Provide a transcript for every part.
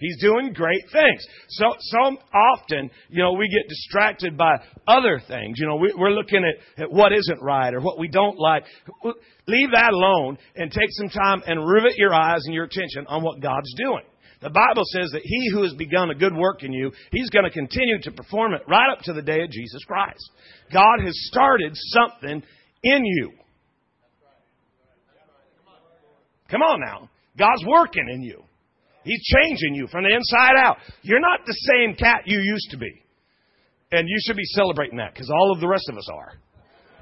He's doing great things. So, so often, you know, we get distracted by other things. You know, we, we're looking at, at what isn't right or what we don't like. Leave that alone and take some time and rivet your eyes and your attention on what God's doing. The Bible says that he who has begun a good work in you, he's going to continue to perform it right up to the day of Jesus Christ. God has started something in you. Come on now. God's working in you. He's changing you from the inside out. You're not the same cat you used to be. And you should be celebrating that because all of the rest of us are.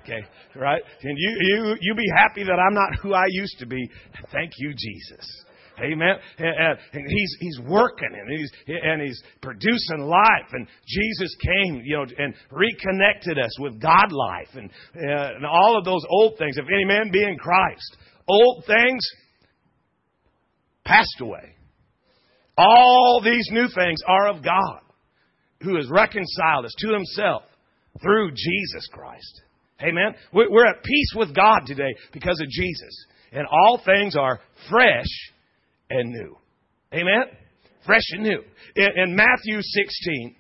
Okay, right? And you, you, you be happy that I'm not who I used to be. Thank you, Jesus. Amen. And, and he's he's working and he's and he's producing life. And Jesus came, you know, and reconnected us with God life and uh, and all of those old things. If any man be in Christ, old things passed away. All these new things are of God, who has reconciled us to Himself through Jesus Christ. Amen. We're at peace with God today because of Jesus. And all things are fresh and new. Amen? Fresh and new. In, Matthew 16,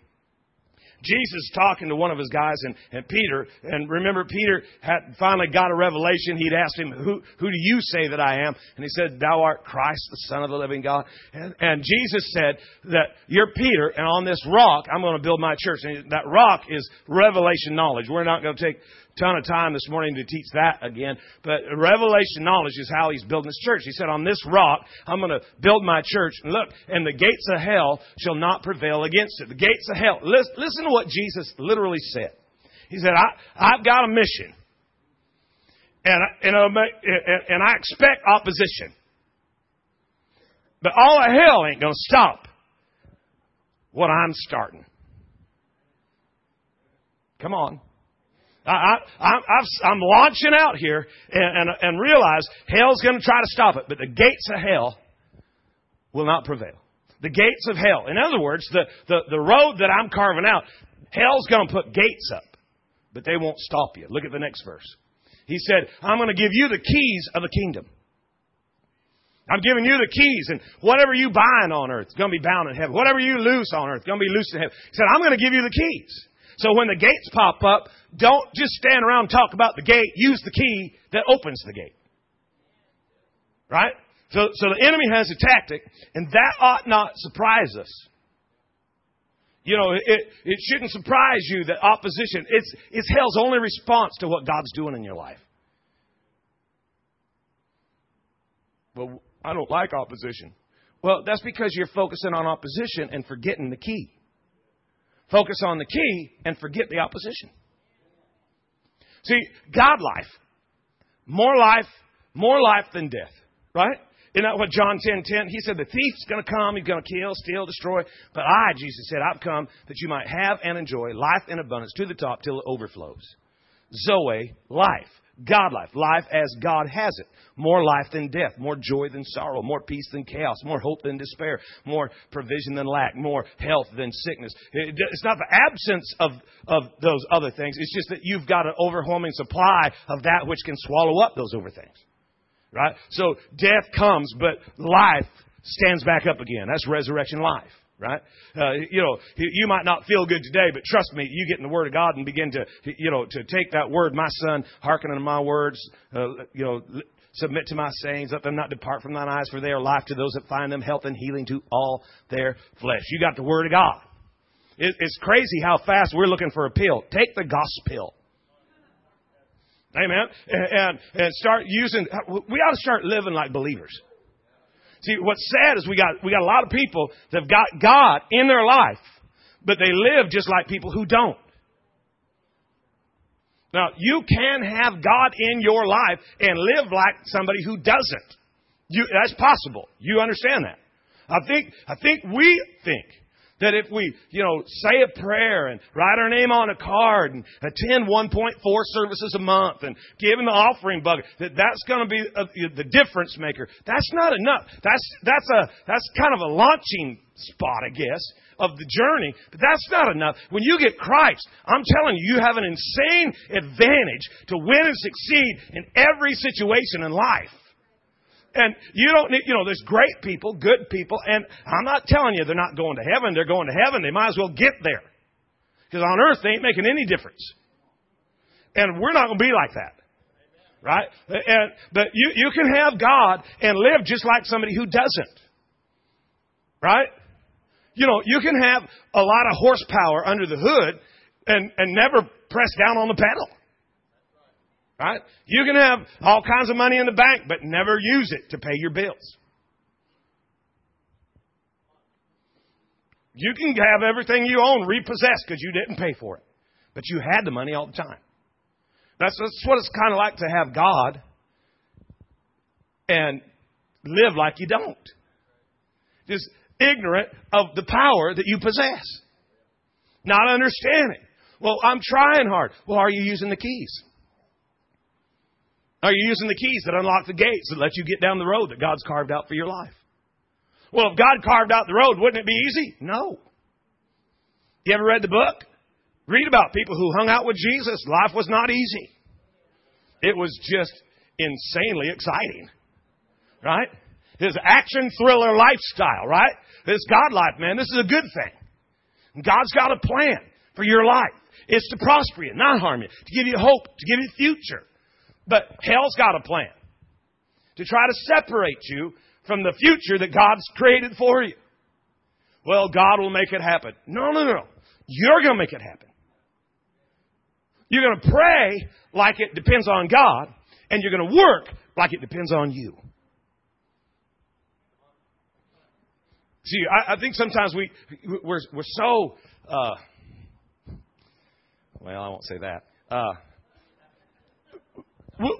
Jesus talking to one of his guys and, and Peter, and remember Peter had finally got a revelation. He'd asked him, who, who do you say that I am? And he said, thou art Christ, the Son of the living God. And, and Jesus said that you're Peter, and on this rock, I'm going to build my church. And that rock is revelation knowledge. We're not going to take ton of time this morning to teach that again. But revelation knowledge is how he's building his church. He said, On this rock, I'm going to build my church. And look, and the gates of hell shall not prevail against it. The gates of hell. Listen, listen to what Jesus literally said. He said, I, I've got a mission. And, and, and I expect opposition. But all of hell ain't going to stop what I'm starting. Come on. I, am launching out here and, and, and realize hell's going to try to stop it, but the gates of hell will not prevail. The gates of hell. In other words, the, the, the road that I'm carving out, hell's going to put gates up, but they won't stop you. Look at the next verse. He said, I'm going to give you the keys of the kingdom. I'm giving you the keys, and whatever you bind on earth is going to be bound in heaven. Whatever you loose on earth is going to be loosed in heaven. He said, I'm going to give you the keys. So when the gates pop up, don't just stand around and talk about the gate. Use the key that opens the gate. Right? So, so the enemy has a tactic, and that ought not surprise us. You know, it, it shouldn't surprise you that opposition, it's, it's hell's only response to what God's doing in your life. Well, I don't like opposition. Well, that's because you're focusing on opposition and forgetting the key. Focus on the key and forget the opposition. See, God life. More life, more life than death. Right? Isn't that what John 10 10? He said, The thief's going to come, he's going to kill, steal, destroy. But I, Jesus said, I've come that you might have and enjoy life in abundance to the top till it overflows. Zoe, life. God life. Life as God has it. More life than death. More joy than sorrow. More peace than chaos. More hope than despair. More provision than lack. More health than sickness. It's not the absence of, of those other things. It's just that you've got an overwhelming supply of that which can swallow up those other things. Right? So death comes, but life stands back up again. That's resurrection life right? Uh, you know, you might not feel good today, but trust me, you get in the Word of God and begin to, you know, to take that word, my son, hearken unto my words, uh, you know, submit to my sayings, let them not depart from thine eyes, for they are life to those that find them, health and healing to all their flesh. You got the Word of God. It, it's crazy how fast we're looking for a pill. Take the gospel. Amen. And, and, and start using, we ought to start living like believers. See, what's sad is we got, we got a lot of people that have got God in their life, but they live just like people who don't. Now, you can have God in your life and live like somebody who doesn't. You, that's possible. You understand that. I think, I think we think that if we, you know, say a prayer and write our name on a card and attend 1.4 services a month and give in the offering bucket, that that's going to be uh, a, the difference maker. That's not enough. That's, that's a, that's kind of a launching spot, I guess, of the journey, but that's not enough. When you get Christ, I'm telling you, you have an insane advantage to win and succeed in every situation in life. And you don't need, you know, there's great people, good people, and I'm not telling you they're not going to heaven. They're going to heaven. They might as well get there. Because on earth, they ain't making any difference. And we're not going to be like that. Right? And, but you, you can have God and live just like somebody who doesn't. Right? You know, you can have a lot of horsepower under the hood and, and never press down on the pedal. Right? You can have all kinds of money in the bank, but never use it to pay your bills. You can have everything you own repossessed because you didn't pay for it. But you had the money all the time. That's, that's what it's kind of like to have God and live like you don't. Just ignorant of the power that you possess. Not understanding. Well, I'm trying hard. Well, are you using the keys? Are you using the keys that unlock the gates that let you get down the road that God's carved out for your life? Well, if God carved out the road, wouldn't it be easy? No. You ever read the book? Read about people who hung out with Jesus. Life was not easy. It was just insanely exciting. Right? His action thriller lifestyle, right? This God life, man, this is a good thing. God's got a plan for your life. It's to prosper you, not harm you, to give you hope, to give you future. But hell's got a plan to try to separate you from the future that God's created for you. Well, God will make it happen. No, no, no. You're going to make it happen. You're going to pray like it depends on God, and you're going to work like it depends on you. See, I, I think sometimes we we're, we're so uh, well. I won't say that. Uh,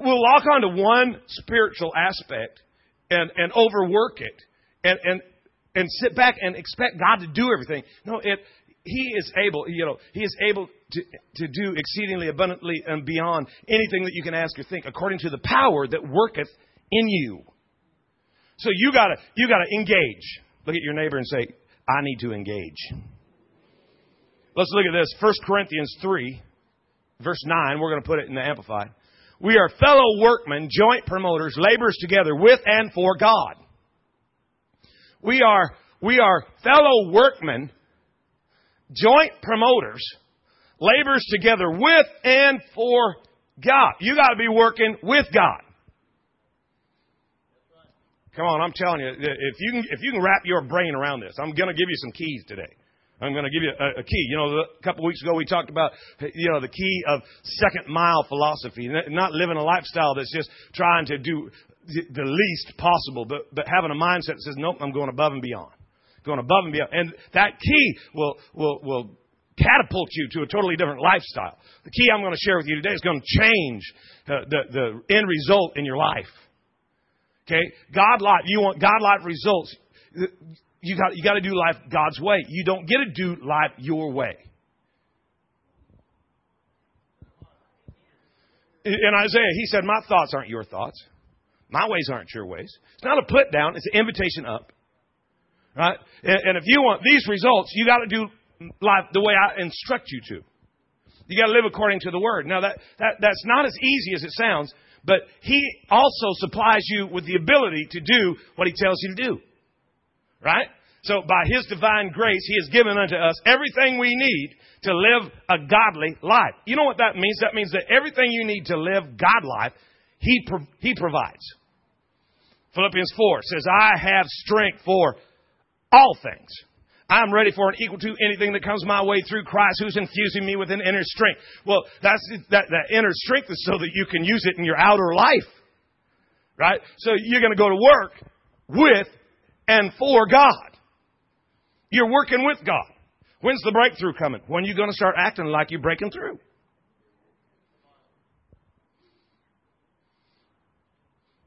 we'll lock onto one spiritual aspect and, and overwork it and, and, and sit back and expect God to do everything. No, it, He is able, you know, He is able to, to do exceedingly abundantly and beyond anything that you can ask or think according to the power that worketh in you. So you gotta, you gotta engage. Look at your neighbor and say, I need to engage. Let's look at this. 1 Corinthians 3, verse 9. We're going to put it in the Amplified. We are fellow workmen, joint promoters, laborers together with and for God. We are, we are fellow workmen, joint promoters, laborers together with and for God. You gotta be working with God. Come on, I'm telling you, if you can, if you can wrap your brain around this, I'm gonna give you some keys today. I'm going to give you a, a key. You know, a couple of weeks ago we talked about, you know, the key of second mile philosophy, not living a lifestyle that's just trying to do the least possible, but, but having a mindset that says, nope, I'm going above and beyond. Going above and beyond. And that key will, will, will catapult you to a totally different lifestyle. The key I'm going to share with you today is going to change uh, the, the end result in your life. Okay? God life, you want God life results you got, you got to do life God's way. You don't get to do life your way. In Isaiah, he said, My thoughts aren't your thoughts. My ways aren't your ways. It's not a put down, it's an invitation up. Right? And if you want these results, you got to do life the way I instruct you to. You got to live according to the word. Now that, that that's not as easy as it sounds, but he also supplies you with the ability to do what he tells you to do. Right? So by His divine grace, He has given unto us everything we need to live a godly life. You know what that means? That means that everything you need to live God life, He, he provides. Philippians 4 says, I have strength for all things. I'm ready for and equal to anything that comes my way through Christ who's infusing me with an inner strength. Well, that's, that, that inner strength is so that you can use it in your outer life. Right? So you're going to go to work with and for God. You're working with God. When's the breakthrough coming? When are you going to start acting like you're breaking through?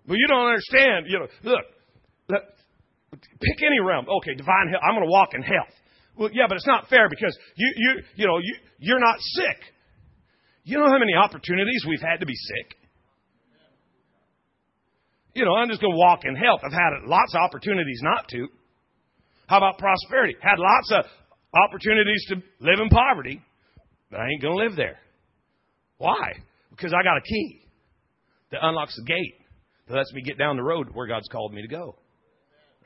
Well, you don't understand. You know, look, look pick any realm. Okay, divine health. I'm going to walk in health. Well, yeah, but it's not fair because you, you, you know, you, you're not sick. You know how many opportunities we've had to be sick? You know, I'm just going to walk in health. I've had lots of opportunities not to. How about prosperity? Had lots of opportunities to live in poverty, but I ain't going to live there. Why? Because I got a key that unlocks the gate that lets me get down the road where God's called me to go.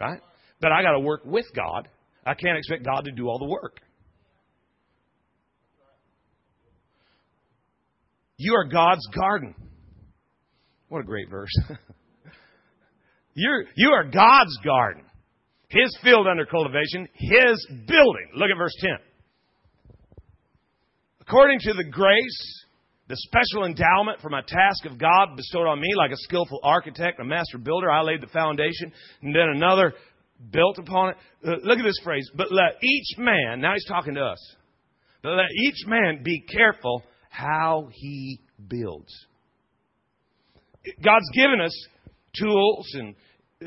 Right? But I got to work with God. I can't expect God to do all the work. You are God's garden. What a great verse. You're, you are God's garden. His field under cultivation, His building. Look at verse 10. According to the grace, the special endowment for my task of God bestowed on me, like a skillful architect, a master builder, I laid the foundation, and then another built upon it. Uh, look at this phrase. But let each man, now he's talking to us, but let each man be careful how he builds. God's given us tools and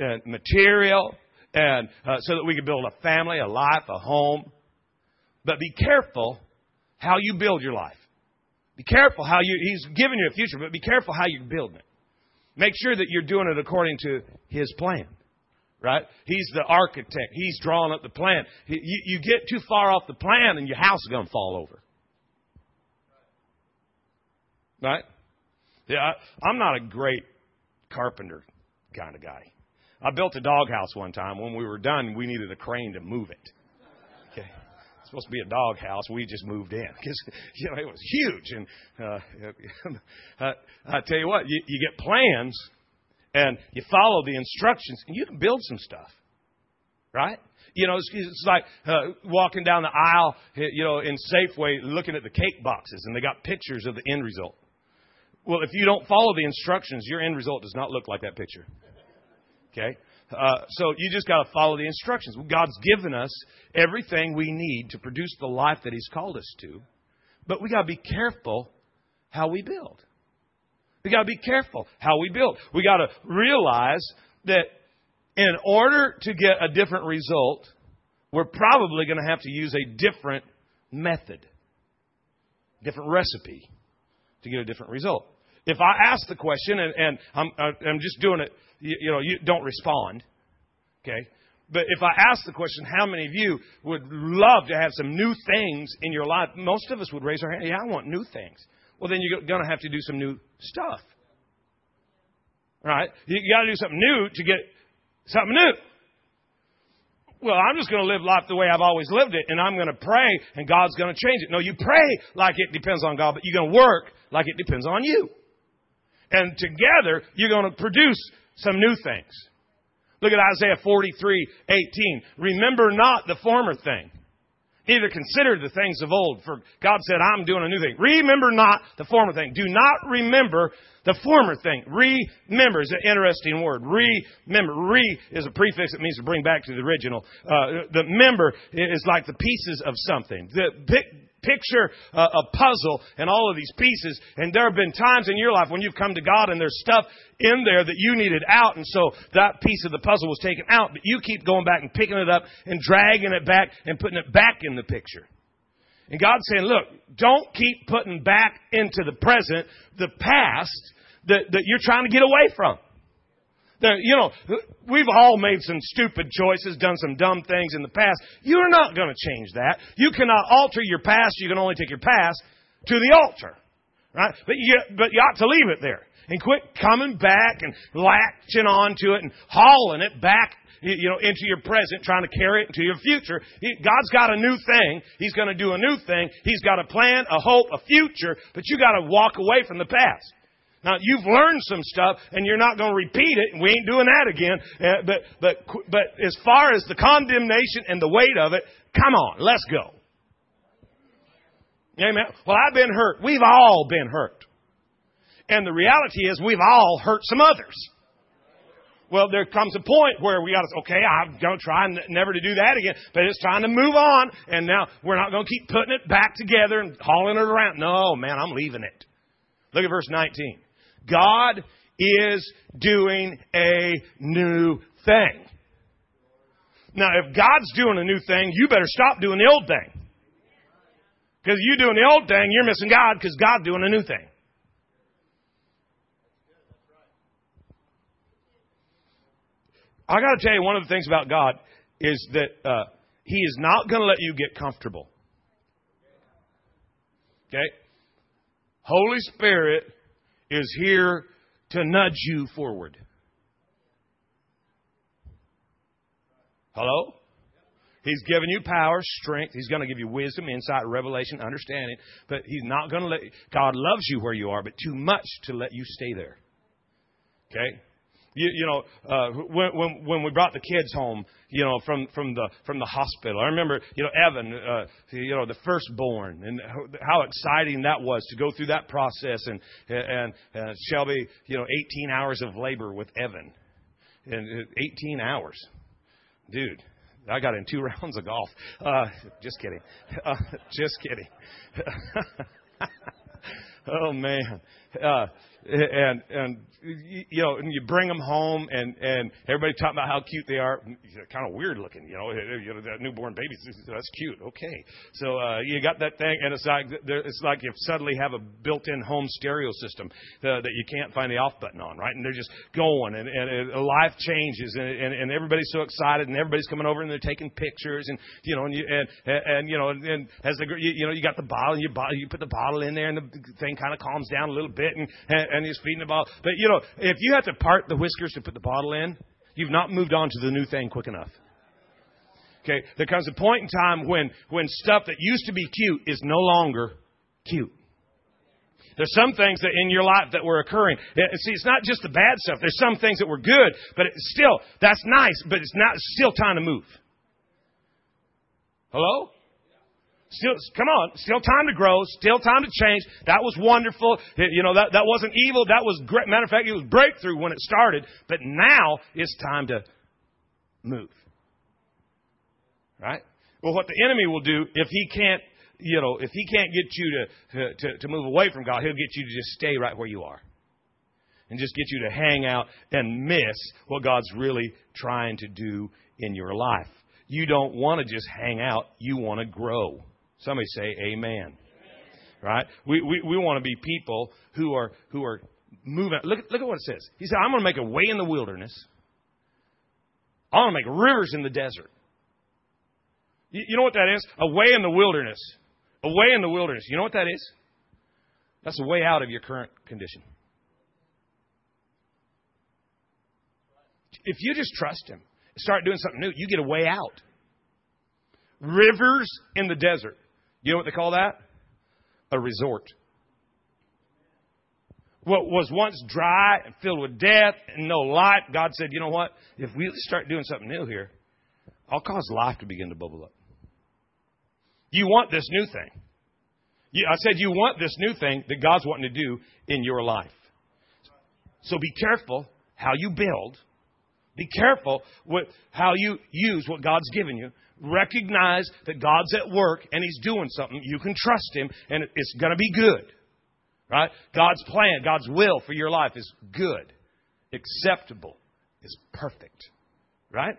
uh, material and uh, so that we can build a family, a life, a home. But be careful how you build your life. Be careful how you, he's given you a future, but be careful how you're building it. Make sure that you're doing it according to his plan. Right? He's the architect. He's drawing up the plan. You, you get too far off the plan and your house is going to fall over. Right? Yeah, I, I'm not a great carpenter kind of guy. I built a doghouse one time. When we were done, we needed a crane to move it. Okay. It's supposed to be a doghouse. We just moved in because you know it was huge. And uh, I tell you what, you, you get plans and you follow the instructions, and you can build some stuff, right? You know, it's, it's like uh, walking down the aisle, you know, in Safeway, looking at the cake boxes, and they got pictures of the end result. Well, if you don't follow the instructions, your end result does not look like that picture. Okay? Uh, so you just got to follow the instructions. God's given us everything we need to produce the life that He's called us to, but we got to be careful how we build. We got to be careful how we build. We got to realize that in order to get a different result, we're probably going to have to use a different method, different recipe to get a different result. If I ask the question and, and I'm, I'm just doing it, you, you know, you don't respond, okay? But if I ask the question, how many of you would love to have some new things in your life? Most of us would raise our hand. Yeah, I want new things. Well, then you're going to have to do some new stuff. Right? You got to do something new to get something new. Well, I'm just going to live life the way I've always lived it, and I'm going to pray, and God's going to change it. No, you pray like it depends on God, but you're going to work like it depends on you. And together, you're going to produce some new things. Look at Isaiah 43, 18. Remember not the former thing. Neither consider the things of old, for God said, I'm doing a new thing. Remember not the former thing. Do not remember the former thing. Remember is an interesting word. Remember. Re is a prefix that means to bring back to the original. Uh, the member is like the pieces of something. The, picture uh, a puzzle and all of these pieces. And there have been times in your life when you've come to God and there's stuff in there that you needed out. And so that piece of the puzzle was taken out. But you keep going back and picking it up and dragging it back and putting it back in the picture. And God's saying, look, don't keep putting back into the present the past that, that you're trying to get away from you know, we've all made some stupid choices, done some dumb things in the past. You're not going to change that. You cannot alter your past. You can only take your past to the altar. Right? But you, but you ought to leave it there. And quit coming back and latching onto it and hauling it back you know, into your present, trying to carry it into your future. God's got a new thing. He's going to do a new thing. He's got a plan, a hope, a future, but you got to walk away from the past. Now you've learned some stuff, and you're not going to repeat it. We ain't doing that again. Uh, but but but as far as the condemnation and the weight of it, come on, let's go. Amen. Well, I've been hurt. We've all been hurt, and the reality is we've all hurt some others. Well, there comes a point where we got to, okay, I'm going to try never to do that again, but it's trying to move on, and now we're not going to keep putting it back together and hauling it around. No, man, I'm leaving it. Look at verse 19. God is doing a new thing. Now, if God's doing a new thing, you better stop doing the old thing. Because you doing the old thing, you're missing God because God's doing a new thing. I got to tell you, one of the things about God is that uh, He is not going to let you get comfortable. Okay? Holy Spirit is here to nudge you forward. Hello? He's given you power, strength. He's going to give you wisdom, insight, revelation, understanding. But He's not going to let you. God loves you where you are, but too much to let you stay there. Okay? You, you know, uh, when, when when we brought the kids home, you know, from from the from the hospital, I remember, you know, Evan, uh, you know, the firstborn, and how exciting that was to go through that process, and and uh, Shelby, you know, 18 hours of labor with Evan, and 18 hours, dude. I got in two rounds of golf. Uh, just kidding. Uh, just kidding. oh man. Uh, and and you know, and you bring them home, and and everybody talking about how cute they are. Kind of weird looking, you know. You know that newborn baby, that's cute. Okay, so uh, you got that thing, and it's like it's like you suddenly have a built-in home stereo system uh, that you can't find the off button on, right? And they're just going, and and, and life changes, and, and and everybody's so excited, and everybody's coming over, and they're taking pictures, and you know, and you and and you know, and as the you, you know, you got the bottle, and you you put the bottle in there, and the thing kind of calms down a little bit, and and, and he's feeding the bottle. But you know, if you have to part the whiskers to put the bottle in, you've not moved on to the new thing quick enough. Okay, there comes a point in time when when stuff that used to be cute is no longer cute. There's some things that in your life that were occurring. See, it's not just the bad stuff. There's some things that were good, but still that's nice, but it's not it's still time to move. Hello? Still, come on, still time to grow, still time to change. That was wonderful. You know, that, that wasn't evil. That was great. Matter of fact, it was breakthrough when it started. But now it's time to move. Right? Well, what the enemy will do if he can't, you know, if he can't get you to, to, to move away from God, he'll get you to just stay right where you are. And just get you to hang out and miss what God's really trying to do in your life. You don't want to just hang out, you want to grow. Somebody say amen. Right? We, we, we want to be people who are, who are moving. Look, look at what it says. He said, I'm going to make a way in the wilderness. I'm going to make rivers in the desert. You, you know what that is? A way in the wilderness. A way in the wilderness. You know what that is? That's a way out of your current condition. If you just trust Him, start doing something new, you get a way out. Rivers in the desert. You know what they call that? A resort. What was once dry and filled with death and no light, God said, you know what? If we start doing something new here, I'll cause life to begin to bubble up. You want this new thing. You, I said you want this new thing that God's wanting to do in your life. So be careful how you build. Be careful with how you use what God's given you recognize that God's at work and He's doing something. You can trust Him and it's going to be good. Right? God's plan, God's will for your life is good, acceptable, is perfect. Right?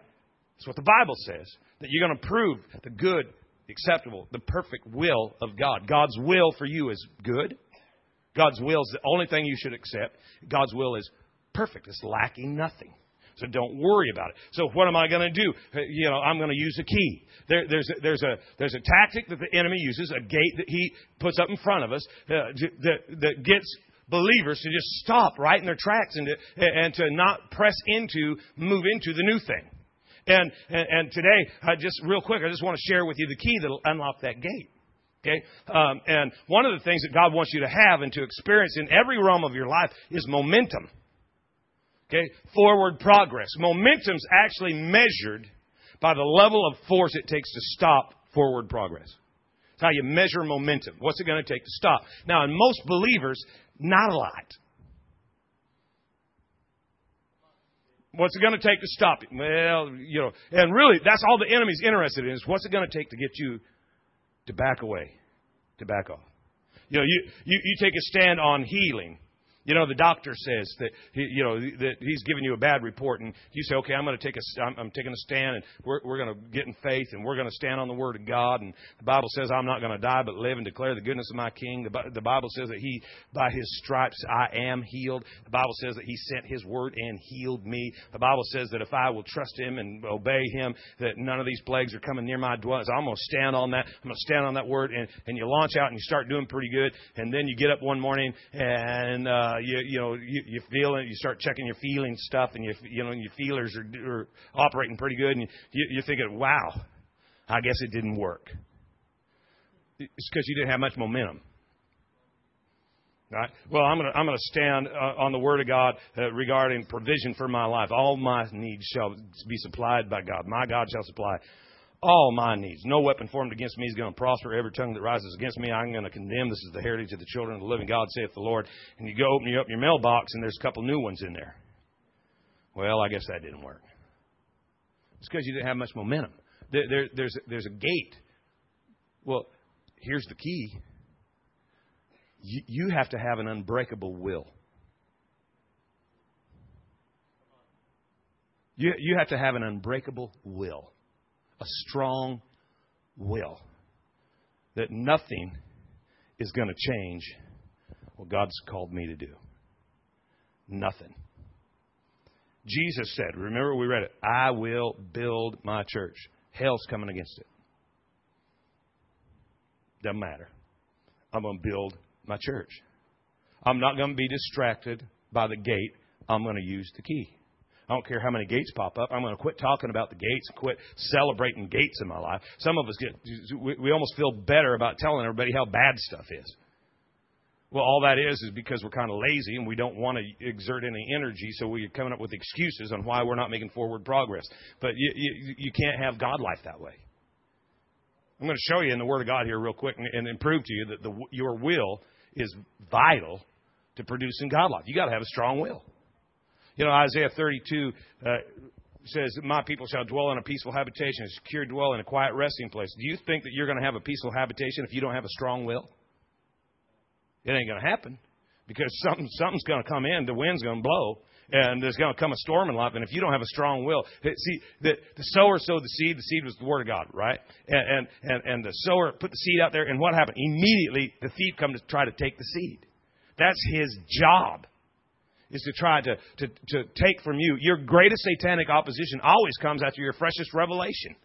That's what the Bible says. That you're going to prove the good, acceptable, the perfect will of God. God's will for you is good. God's will is the only thing you should accept. God's will is perfect. It's lacking nothing. So don't worry about it. So what am I going to do? Uh, you know, I'm going to use a key. There, there's, a, there's, a, there's a tactic that the enemy uses, a gate that he puts up in front of us uh, that, that gets believers to just stop right in their tracks and to, and to not press into, move into the new thing. And, and, and today, I just real quick, I just want to share with you the key that'll unlock that gate. Okay? Um, and one of the things that God wants you to have and to experience in every realm of your life is momentum. Okay? Forward progress. Momentum's actually measured by the level of force it takes to stop forward progress. It's how you measure momentum. What's it going to take to stop? Now, in most believers, not a lot. What's it going to take to stop it? Well, you know, and really, that's all the enemy's interested in is what's it going to take to get you to back away, to back off. You know, you, you, you take a stand on healing. You know, the doctor says that he, you know that he's giving you a bad report, and you say, "Okay, I'm going to take a, I'm, I'm taking a stand, and we're, we're going to get in faith, and we're going to stand on the word of God." And the Bible says, "I'm not going to die, but live and declare the goodness of my King." The, the Bible says that He, by His stripes, I am healed. The Bible says that He sent His word and healed me. The Bible says that if I will trust Him and obey Him, that none of these plagues are coming near my dwelling. So I'm going to stand on that. I'm going to stand on that word, and and you launch out and you start doing pretty good, and then you get up one morning and uh, uh, you you know you, you feel it. You start checking your feeling stuff, and you you know your feelers are, are operating pretty good, and you, you're thinking, "Wow, I guess it didn't work." It's because you didn't have much momentum. Right? Well, I'm going to I'm going to stand uh, on the Word of God uh, regarding provision for my life. All my needs shall be supplied by God. My God shall supply all my needs. No weapon formed against me is going to prosper. Every tongue that rises against me, I'm going to condemn. This is the heritage of the children of the living God, saith the Lord. And you go open you up your mailbox, and there's a couple new ones in there. Well, I guess that didn't work. It's because you didn't have much momentum. There, there, there's, there's a gate. Well, here's the key you, you have to have an unbreakable will. You, you have to have an unbreakable will, a strong will that nothing is going to change what God's called me to do. Nothing. Jesus said, remember we read it, I will build my church. Hell's coming against it. Doesn't matter. I'm going to build my church. I'm not going to be distracted by the gate. I'm going to use the key. I don't care how many gates pop up. I'm going to quit talking about the gates and quit celebrating gates in my life. Some of us get, we, almost feel better about telling everybody how bad stuff is. Well, all that is is because we're kind of lazy and we don't want to exert any energy, so we're coming up with excuses on why we're not making forward progress. But you, you, you can't have God life that way. I'm going to show you in the Word of God here real quick and, and prove to you that the, your will is vital to producing God life. You got to have a strong will. You know, Isaiah 32 uh, says, "My people shall dwell in a peaceful habitation, a secure dwell in a quiet resting place." Do you think that you're going to have a peaceful habitation if you don't have a strong will? It ain't going to happen because something something's going to come in, the wind's going to blow, and there's going to come a storm in life. And if you don't have a strong will, see, the, the sower sowed the seed. The seed was the word of God, right? And, and, and, and the sower put the seed out there, and what happened? Immediately, the thief comes to try to take the seed. That's his job, is to try to, to, to take from you. Your greatest satanic opposition always comes after your freshest revelation.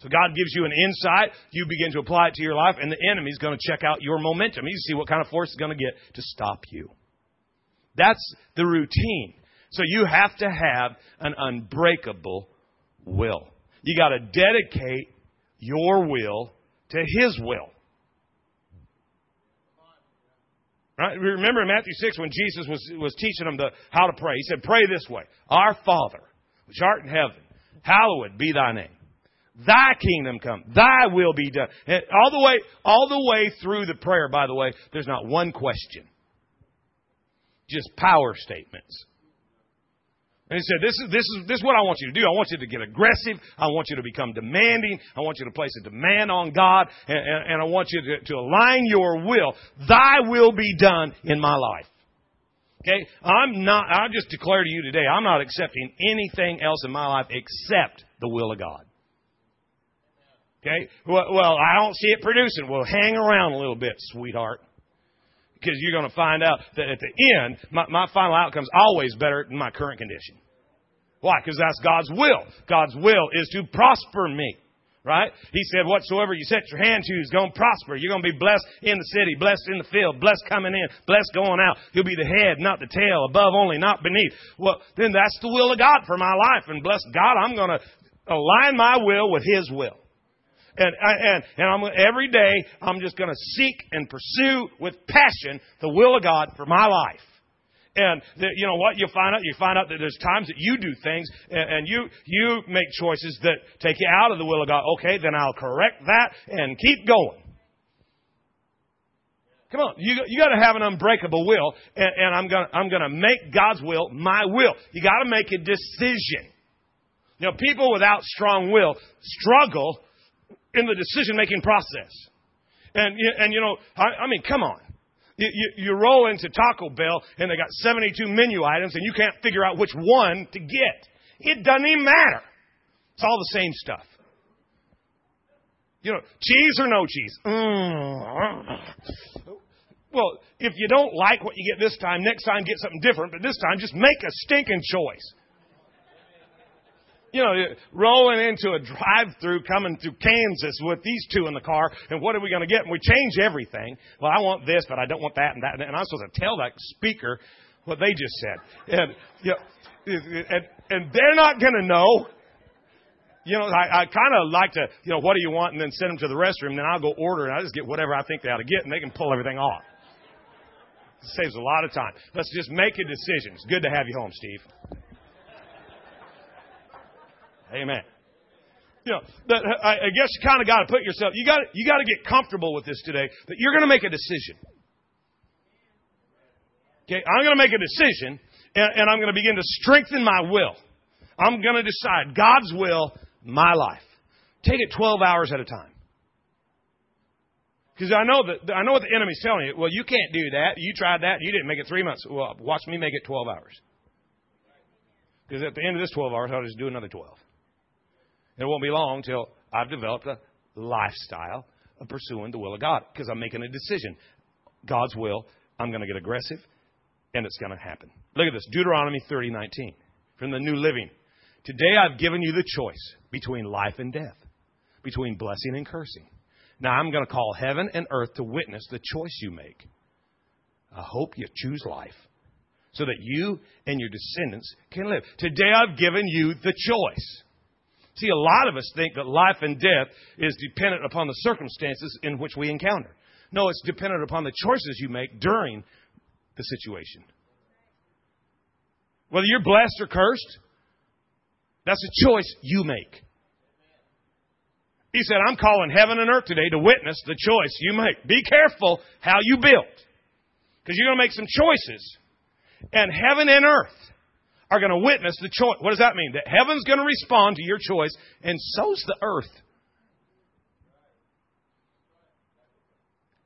So God gives you an insight, you begin to apply it to your life, and the enemy's going to check out your momentum. He's see what kind of force is going to get to stop you. That's the routine. So you have to have an unbreakable will. You got to dedicate your will to His will. Right? Remember in Matthew 6 when Jesus was, was teaching them the, how to pray, he said, Pray this way Our Father, which art in heaven, hallowed be thy name. Thy kingdom come, thy will be done. And all the way, all the way through the prayer, by the way, there's not one question. Just power statements. And he said, this is, this, is, this is what I want you to do. I want you to get aggressive. I want you to become demanding. I want you to place a demand on God. And, and, and I want you to, to align your will. Thy will be done in my life. Okay? I'm not, I just declare to you today, I'm not accepting anything else in my life except the will of God. Okay? Well, well I don't see it producing. Well, hang around a little bit, sweetheart because you're going to find out that at the end, my, my final outcome is always better than my current condition. Why? Because that's God's will. God's will is to prosper me. Right? He said, whatsoever you set your hand to is going to prosper. You're going to be blessed in the city, blessed in the field, blessed coming in, blessed going out. You'll be the head, not the tail, above only, not beneath. Well, then that's the will of God for my life. And bless God, I'm going to align my will with His will. And, and, and I'm, every day, I'm just going to seek and pursue with passion the will of God for my life. And the, you know what? You find out you find out that there's times that you do things and, and you you make choices that take you out of the will of God. Okay, then I'll correct that and keep going. Come on, you you got to have an unbreakable will, and, and I'm gonna I'm gonna make God's will my will. You got to make a decision. You know, people without strong will struggle in the decision making process. And, and you know, I, I mean, come on. You, you, you, roll into Taco Bell and they got 72 menu items and you can't figure out which one to get. It doesn't even matter. It's all the same stuff. You know, cheese or no cheese? Mm. Well, if you don't like what you get this time, next time get something different, but this time just make a stinking choice you know, rolling into a drive-through coming through Kansas with these two in the car, and what are we going to get? And we change everything. Well, I want this, but I don't want that and that. And I'm supposed to tell that speaker, what they just said. And, you know, and, and they're not going to know. You know, I, I kind of like to, you know, what do you want? And then send them to the restroom. Then I'll go order and I just get whatever I think they ought to get and they can pull everything off. It saves a lot of time. Let's just make a decision. It's good to have you home, Steve. Amen. You know, I, I guess you kind of got to put yourself. You got you got to get comfortable with this today. That you're going to make a decision. Okay, I'm going to make a decision, and, and I'm going to begin to strengthen my will. I'm going to decide God's will, my life. Take it 12 hours at a time. Because I know that I know what the enemy's telling you. Well, you can't do that. You tried that. You didn't make it three months. Well, watch me make it 12 hours. Because at the end of this 12 hours, I'll just do another 12. It won't be long till I've developed a lifestyle of pursuing the will of God. Because I'm making a decision. God's will. I'm going to get aggressive and it's going to happen. Look at this Deuteronomy 30 19 from the New Living. Today I've given you the choice between life and death, between blessing and cursing. Now I'm going to call heaven and earth to witness the choice you make. I hope you choose life so that you and your descendants can live. Today I've given you the choice. See, a lot of us think that life and death is dependent upon the circumstances in which we encounter. No, it's dependent upon the choices you make during the situation. Whether you're blessed or cursed, that's a choice you make. He said, I'm calling heaven and earth today to witness the choice you make. Be careful how you build. Because you're going to make some choices. And heaven and earth are going to witness the choice. What does that mean? That heaven's going to respond to your choice, and so's the earth.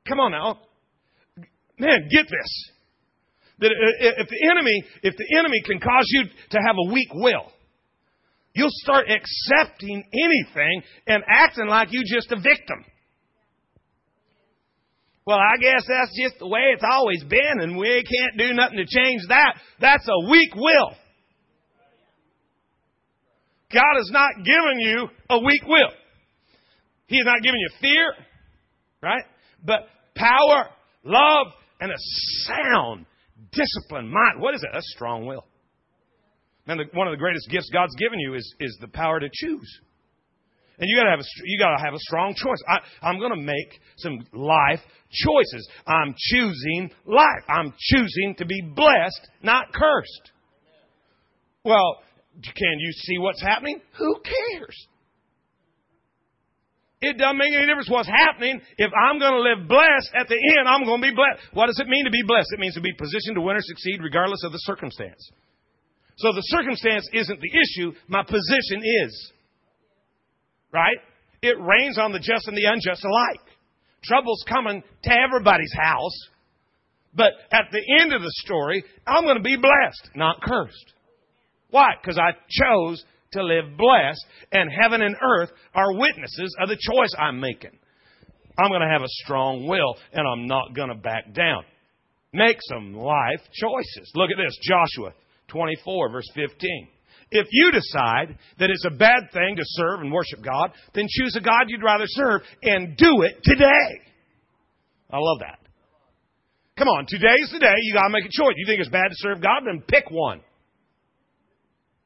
Come on now. Man, get this. That if the enemy, if the enemy can cause you to have a weak will, you'll start accepting anything and acting like you're just a victim. Well, I guess that's just the way it's always been, and we can't do nothing to change that. That's a weak will. God has not given you a weak will. He has not given you fear, right? But power, love, and a sound disciplined mind. What is it? A strong will. And the, one of the greatest gifts God's given you is, is the power to choose. And you gotta have a, you gotta have a strong choice. I, I'm gonna make some life choices. I'm choosing life. I'm choosing to be blessed, not cursed. Well, can you see what's happening? Who cares? It doesn't make any difference what's happening. If I'm going to live blessed, at the end, I'm going to be blessed. What does it mean to be blessed? It means to be positioned to win or succeed regardless of the circumstance. So the circumstance isn't the issue, my position is. Right? It rains on the just and the unjust alike. Trouble's coming to everybody's house. But at the end of the story, I'm going to be blessed, not cursed. Why? Because I chose to live blessed, and heaven and earth are witnesses of the choice I'm making. I'm going to have a strong will, and I'm not going to back down. Make some life choices. Look at this Joshua 24, verse 15. If you decide that it's a bad thing to serve and worship God, then choose a God you'd rather serve and do it today. I love that. Come on, today's the day you got to make a choice. You think it's bad to serve God? Then pick one.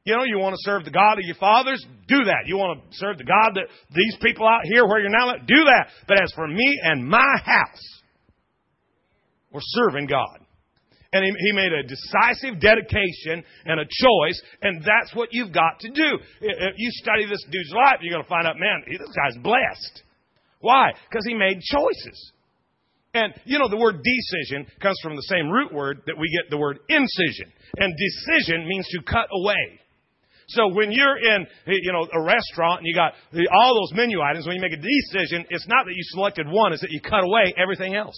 You know, you want to serve the God of your fathers? Do that. You want to serve the God that these people out here where you're now at? Do that. But as for me and my house, we're serving God. And he, he made a decisive dedication and a choice, and that's what you've got to do. If you study this dude's life, you're going to find out, man, this guy's blessed. Why? Because he made choices. And, you know, the word decision comes from the same root word that we get the word incision. And decision means to cut away. So when you're in, eh, you know, a restaurant and you got all those menu items, when you make a decision, it's not that you selected one, it's that you cut away everything else.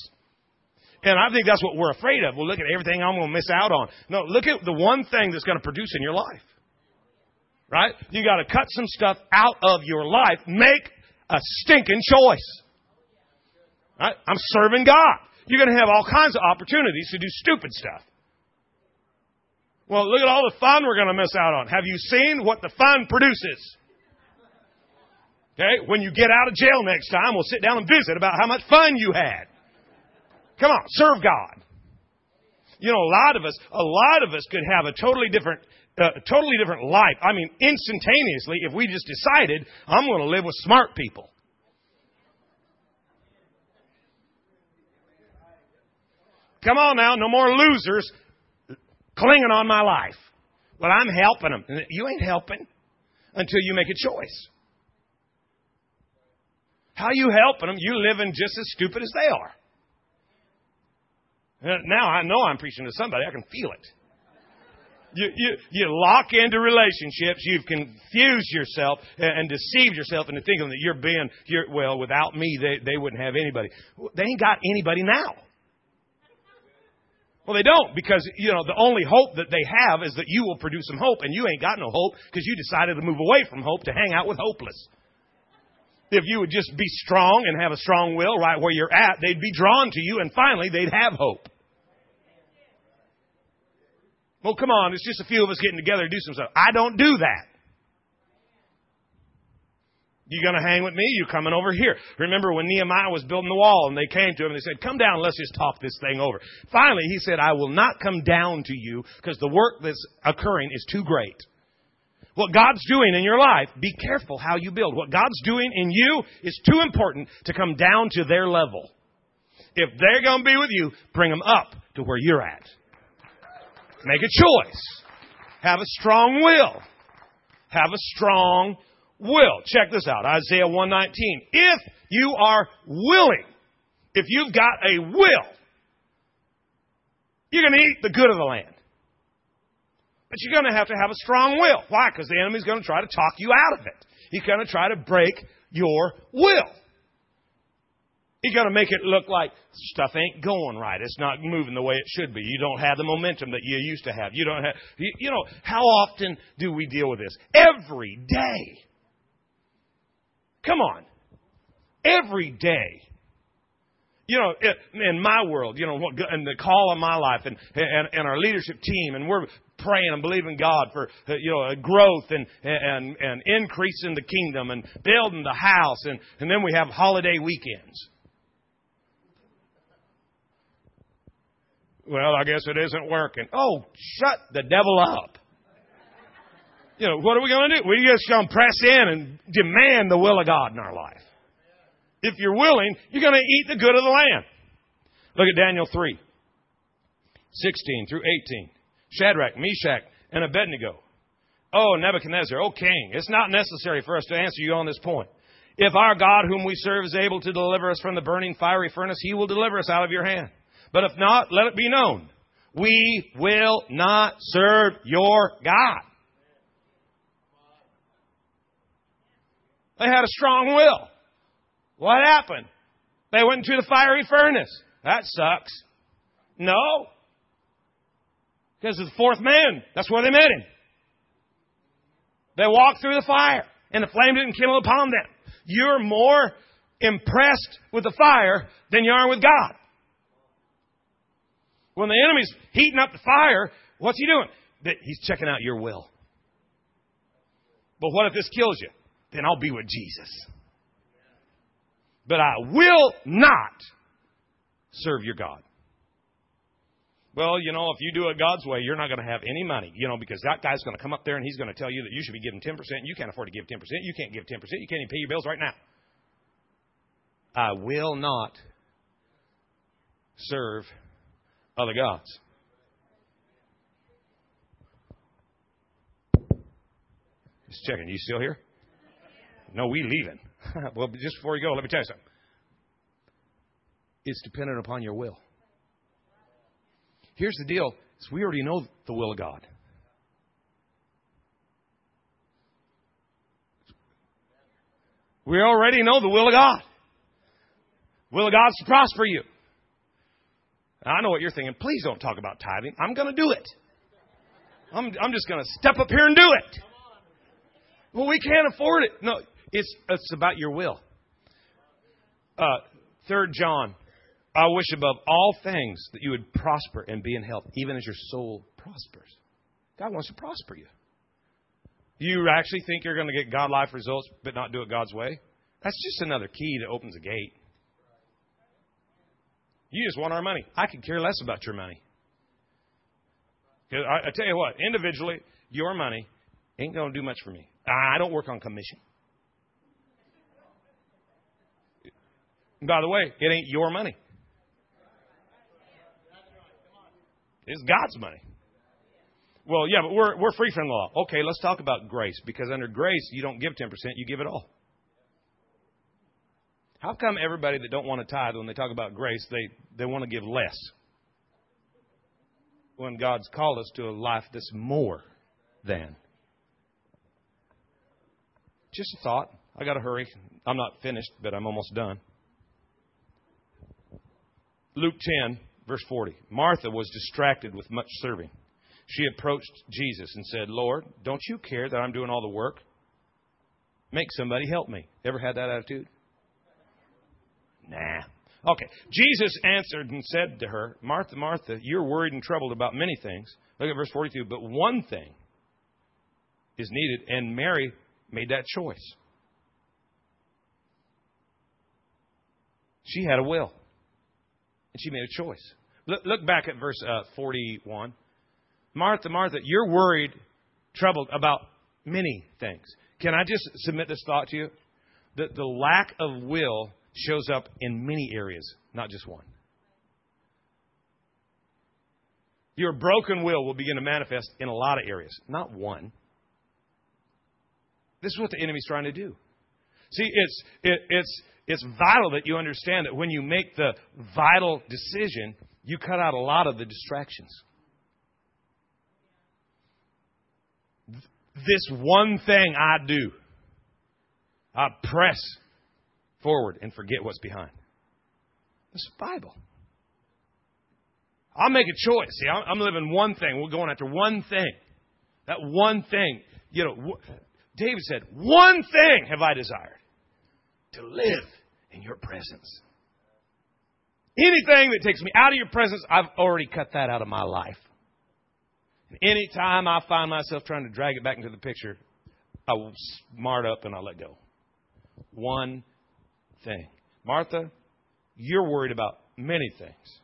And I think that's what we're afraid of. Well, look at everything I'm going to miss out on. No, look at the one thing that's going to produce in your life. Right? You got to cut some stuff out of your life. Make a stinking choice. Right? I'm serving God. You're going to have all kinds of opportunities to do stupid stuff. Well, look at all the fun we're going to miss out on. Have you seen what the fun produces? Okay, when you get out of jail next time, we'll sit down and visit about how much fun you had. Come on, serve God. You know, a lot of us, a lot of us could have a totally different, uh, totally different life. I mean, instantaneously, if we just decided, I'm going to live with smart people. Come on now, no more losers clinging on my life. Well, I'm helping them. You ain't helping until you make a choice. How you helping them? You living just as stupid as they are. Uh, now I know I'm preaching to somebody. I can feel it. You, you, you lock into relationships. You've confused yourself and deceived yourself into thinking that you're being, you're, well, without me, they, they wouldn't have anybody. They ain't got anybody now. Well, they don't because, you know, the only hope that they have is that you will produce some hope and you ain't got no hope because you decided to move away from hope to hang out with hopeless. If you would just be strong and have a strong will right where you're at, they'd be drawn to you and finally they'd have hope. Well, come on, it's just a few of us getting together to do some stuff. I don't do that. You gonna hang with me? You coming over here? Remember when Nehemiah was building the wall and they came to him and they said, "Come down, let's just talk this thing over." Finally, he said, "I will not come down to you because the work that's occurring is too great." What God's doing in your life, be careful how you build. What God's doing in you is too important to come down to their level. If they're going to be with you, bring them up to where you're at. Make a choice. Have a strong will. Have a strong will. Check this out. Isaiah 119. If you are willing, if you've got a will, you're going to eat the good of the land. But you're going to have to have a strong will. Why? Because the enemy's going to try to talk you out of it. He's going to try to break your will. He's going to make it look like stuff ain't going right. It's not moving the way it should be. You don't have the momentum that you used to have. You don't have, you, you know, how often do we deal with this? Every day. Come on. Every day. You know, in my world, you know, and the call of my life and, and, and our leadership team, and we're praying and believing God for, uh, you know, growth and, and, and increase in the kingdom and building the house. And, and then we have holiday weekends. Well, I guess it isn't working. Oh, shut the devil up. You know, what are we going to do? We're just going to press in and demand the will of God in our life. If you're willing, you're going to eat the good of the land. Look at Daniel 3, 16 through 18. Shadrach, Meshach, and Abednego. Oh, Nebuchadnezzar, oh king, it's not necessary for us to answer you on this point. If our God, whom we serve, is able to deliver us from the burning fiery furnace, he will deliver us out of your hand. But if not, let it be known. We will not serve your God. They had a strong will. What happened? They went into the fiery furnace. That sucks. No. Because of the fourth man. That's where they met him. They walked through the fire, and the flame didn't kindle upon them. You're more impressed with the fire than you are with God. When the enemy's heating up the fire, what's he doing? He's checking out your will. But what if this kills you? Then I'll be with Jesus. But I will not serve your God. Well, you know, if you do it God's way, you're not going to have any money, you know, because that guy's going to come up there and he's going to tell you that you should be giving 10%. You can't afford to give 10%. You can't give 10%. You can't even pay your bills right now. I will not serve other gods. Just checking. You still here? No, we leaving. well, just before you go, let me tell you something. It's dependent upon your will. Here's the deal: is we already know the will of God. We already know the will of God. Will of God's to prosper you. I know what you're thinking. Please don't talk about tithing. I'm going to do it. I'm, I'm just going to step up here and do it. Well, we can't afford it. No, it's, it's about your will. Uh, Third John, I wish above all things that you would prosper and be in health, even as your soul prospers. God wants to prosper you. You actually think you're going to get God life results, but not do it God's way? That's just another key that opens a gate. You just want our money. I could care less about your money. I, I tell you what, individually, your money ain't going to do much for me. I don't work on commission. By the way, it ain't your money. It's God's money. Well, yeah, but we're we're free from the law. Okay, let's talk about grace because under grace you don't give ten percent, you give it all. How come everybody that don't want to tithe when they talk about grace, they, they want to give less? When God's called us to a life that's more than. Just a thought. I got to hurry. I'm not finished, but I'm almost done. Luke 10, verse 40. Martha was distracted with much serving. She approached Jesus and said, Lord, don't you care that I'm doing all the work? Make somebody help me. Ever had that attitude? Nah. Okay. Jesus answered and said to her, Martha, Martha, you're worried and troubled about many things. Look at verse 42. But one thing is needed, and Mary made that choice. She had a will, and she made a choice. Look, look back at verse uh, 41. Martha, Martha, you're worried, troubled about many things. Can I just submit this thought to you? That the lack of will shows up in many areas, not just one. Your broken will will begin to manifest in a lot of areas, not one. This is what the enemy's trying to do. See, it's, it, it's, it's vital that you understand that when you make the vital decision, you cut out a lot of the distractions. This one thing I do, I press forward and forget what's behind. It's the Bible. I'll make a choice. See, I'm living one thing. We're going after one thing. That one thing. You know, David said, One thing have I desired to live in your presence. Anything that takes me out of your presence, I've already cut that out of my life. And anytime I find myself trying to drag it back into the picture, I will smart up and I'll let go. One thing. Martha, you're worried about many things.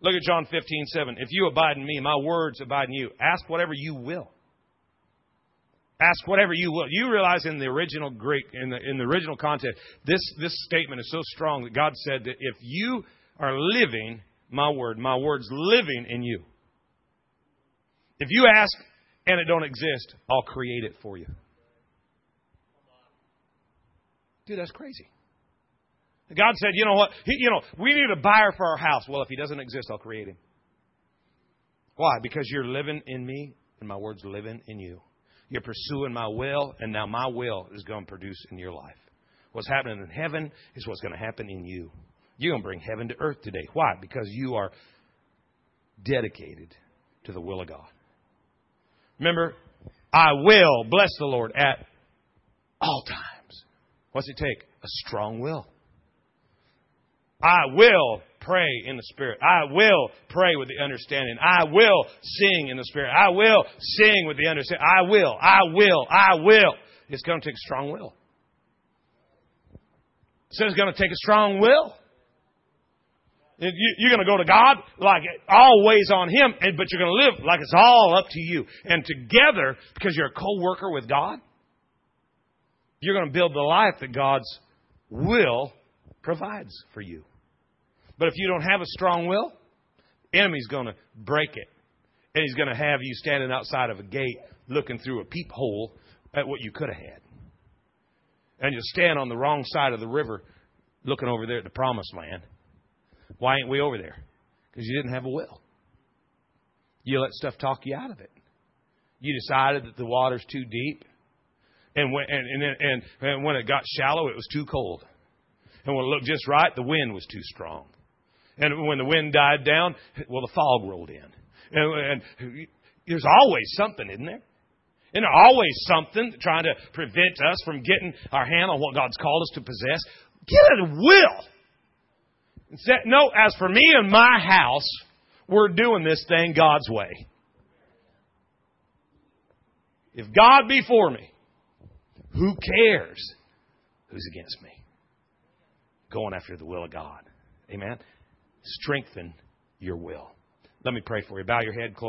Look at John 15, 7. If you abide in me, my words abide in you. Ask whatever you will. Ask whatever you will. You realize in the original Greek, in the, in the original context, this, this statement is so strong that God said that if you are living my word, my word's living in you. If you ask and it don't exist, I'll create it for you. Dude, that's crazy. God said, you know what? He, you know, we need a buyer for our house. Well, if he doesn't exist, I'll create him. Why? Because you're living in me and my word's living in you. You're pursuing my will, and now my will is going to produce in your life. What's happening in heaven is what's going to happen in you. You're going to bring heaven to earth today. Why? Because you are dedicated to the will of God. Remember, I will bless the Lord at all times. What's it take? A strong will. I will pray in the Spirit. I will pray with the understanding. I will sing in the Spirit. I will sing with the understanding. I will, I will, I will. It's going to take a strong will. It says it's going to take a strong will. You're going to go to God like always on Him, but you're going to live like it's all up to you. And together, because you're a co-worker with God, you're going to build the life that God's will provides for you. But if you don't have a strong will, enemy's going to break it. And he's going to have you standing outside of a gate looking through a peephole at what you could have had. And you'll stand on the wrong side of the river looking over there at the promised land. Why ain't we over there? Because you didn't have a will. You let stuff talk you out of it. You decided that the water's too deep. And when, and, and, and, and when it got shallow, it was too cold. And when it looked just right, the wind was too strong. And when the wind died down, well, the fog rolled in. And, and there's always something, isn't there? And always something trying to prevent us from getting our hand on what God's called us to possess. Get a will. And say, no, as for me and my house, we're doing this thing God's way. If God be for me, who cares who's against me? Going after the will of God. Amen strengthen your will. Let me pray for you. Bow your head, close.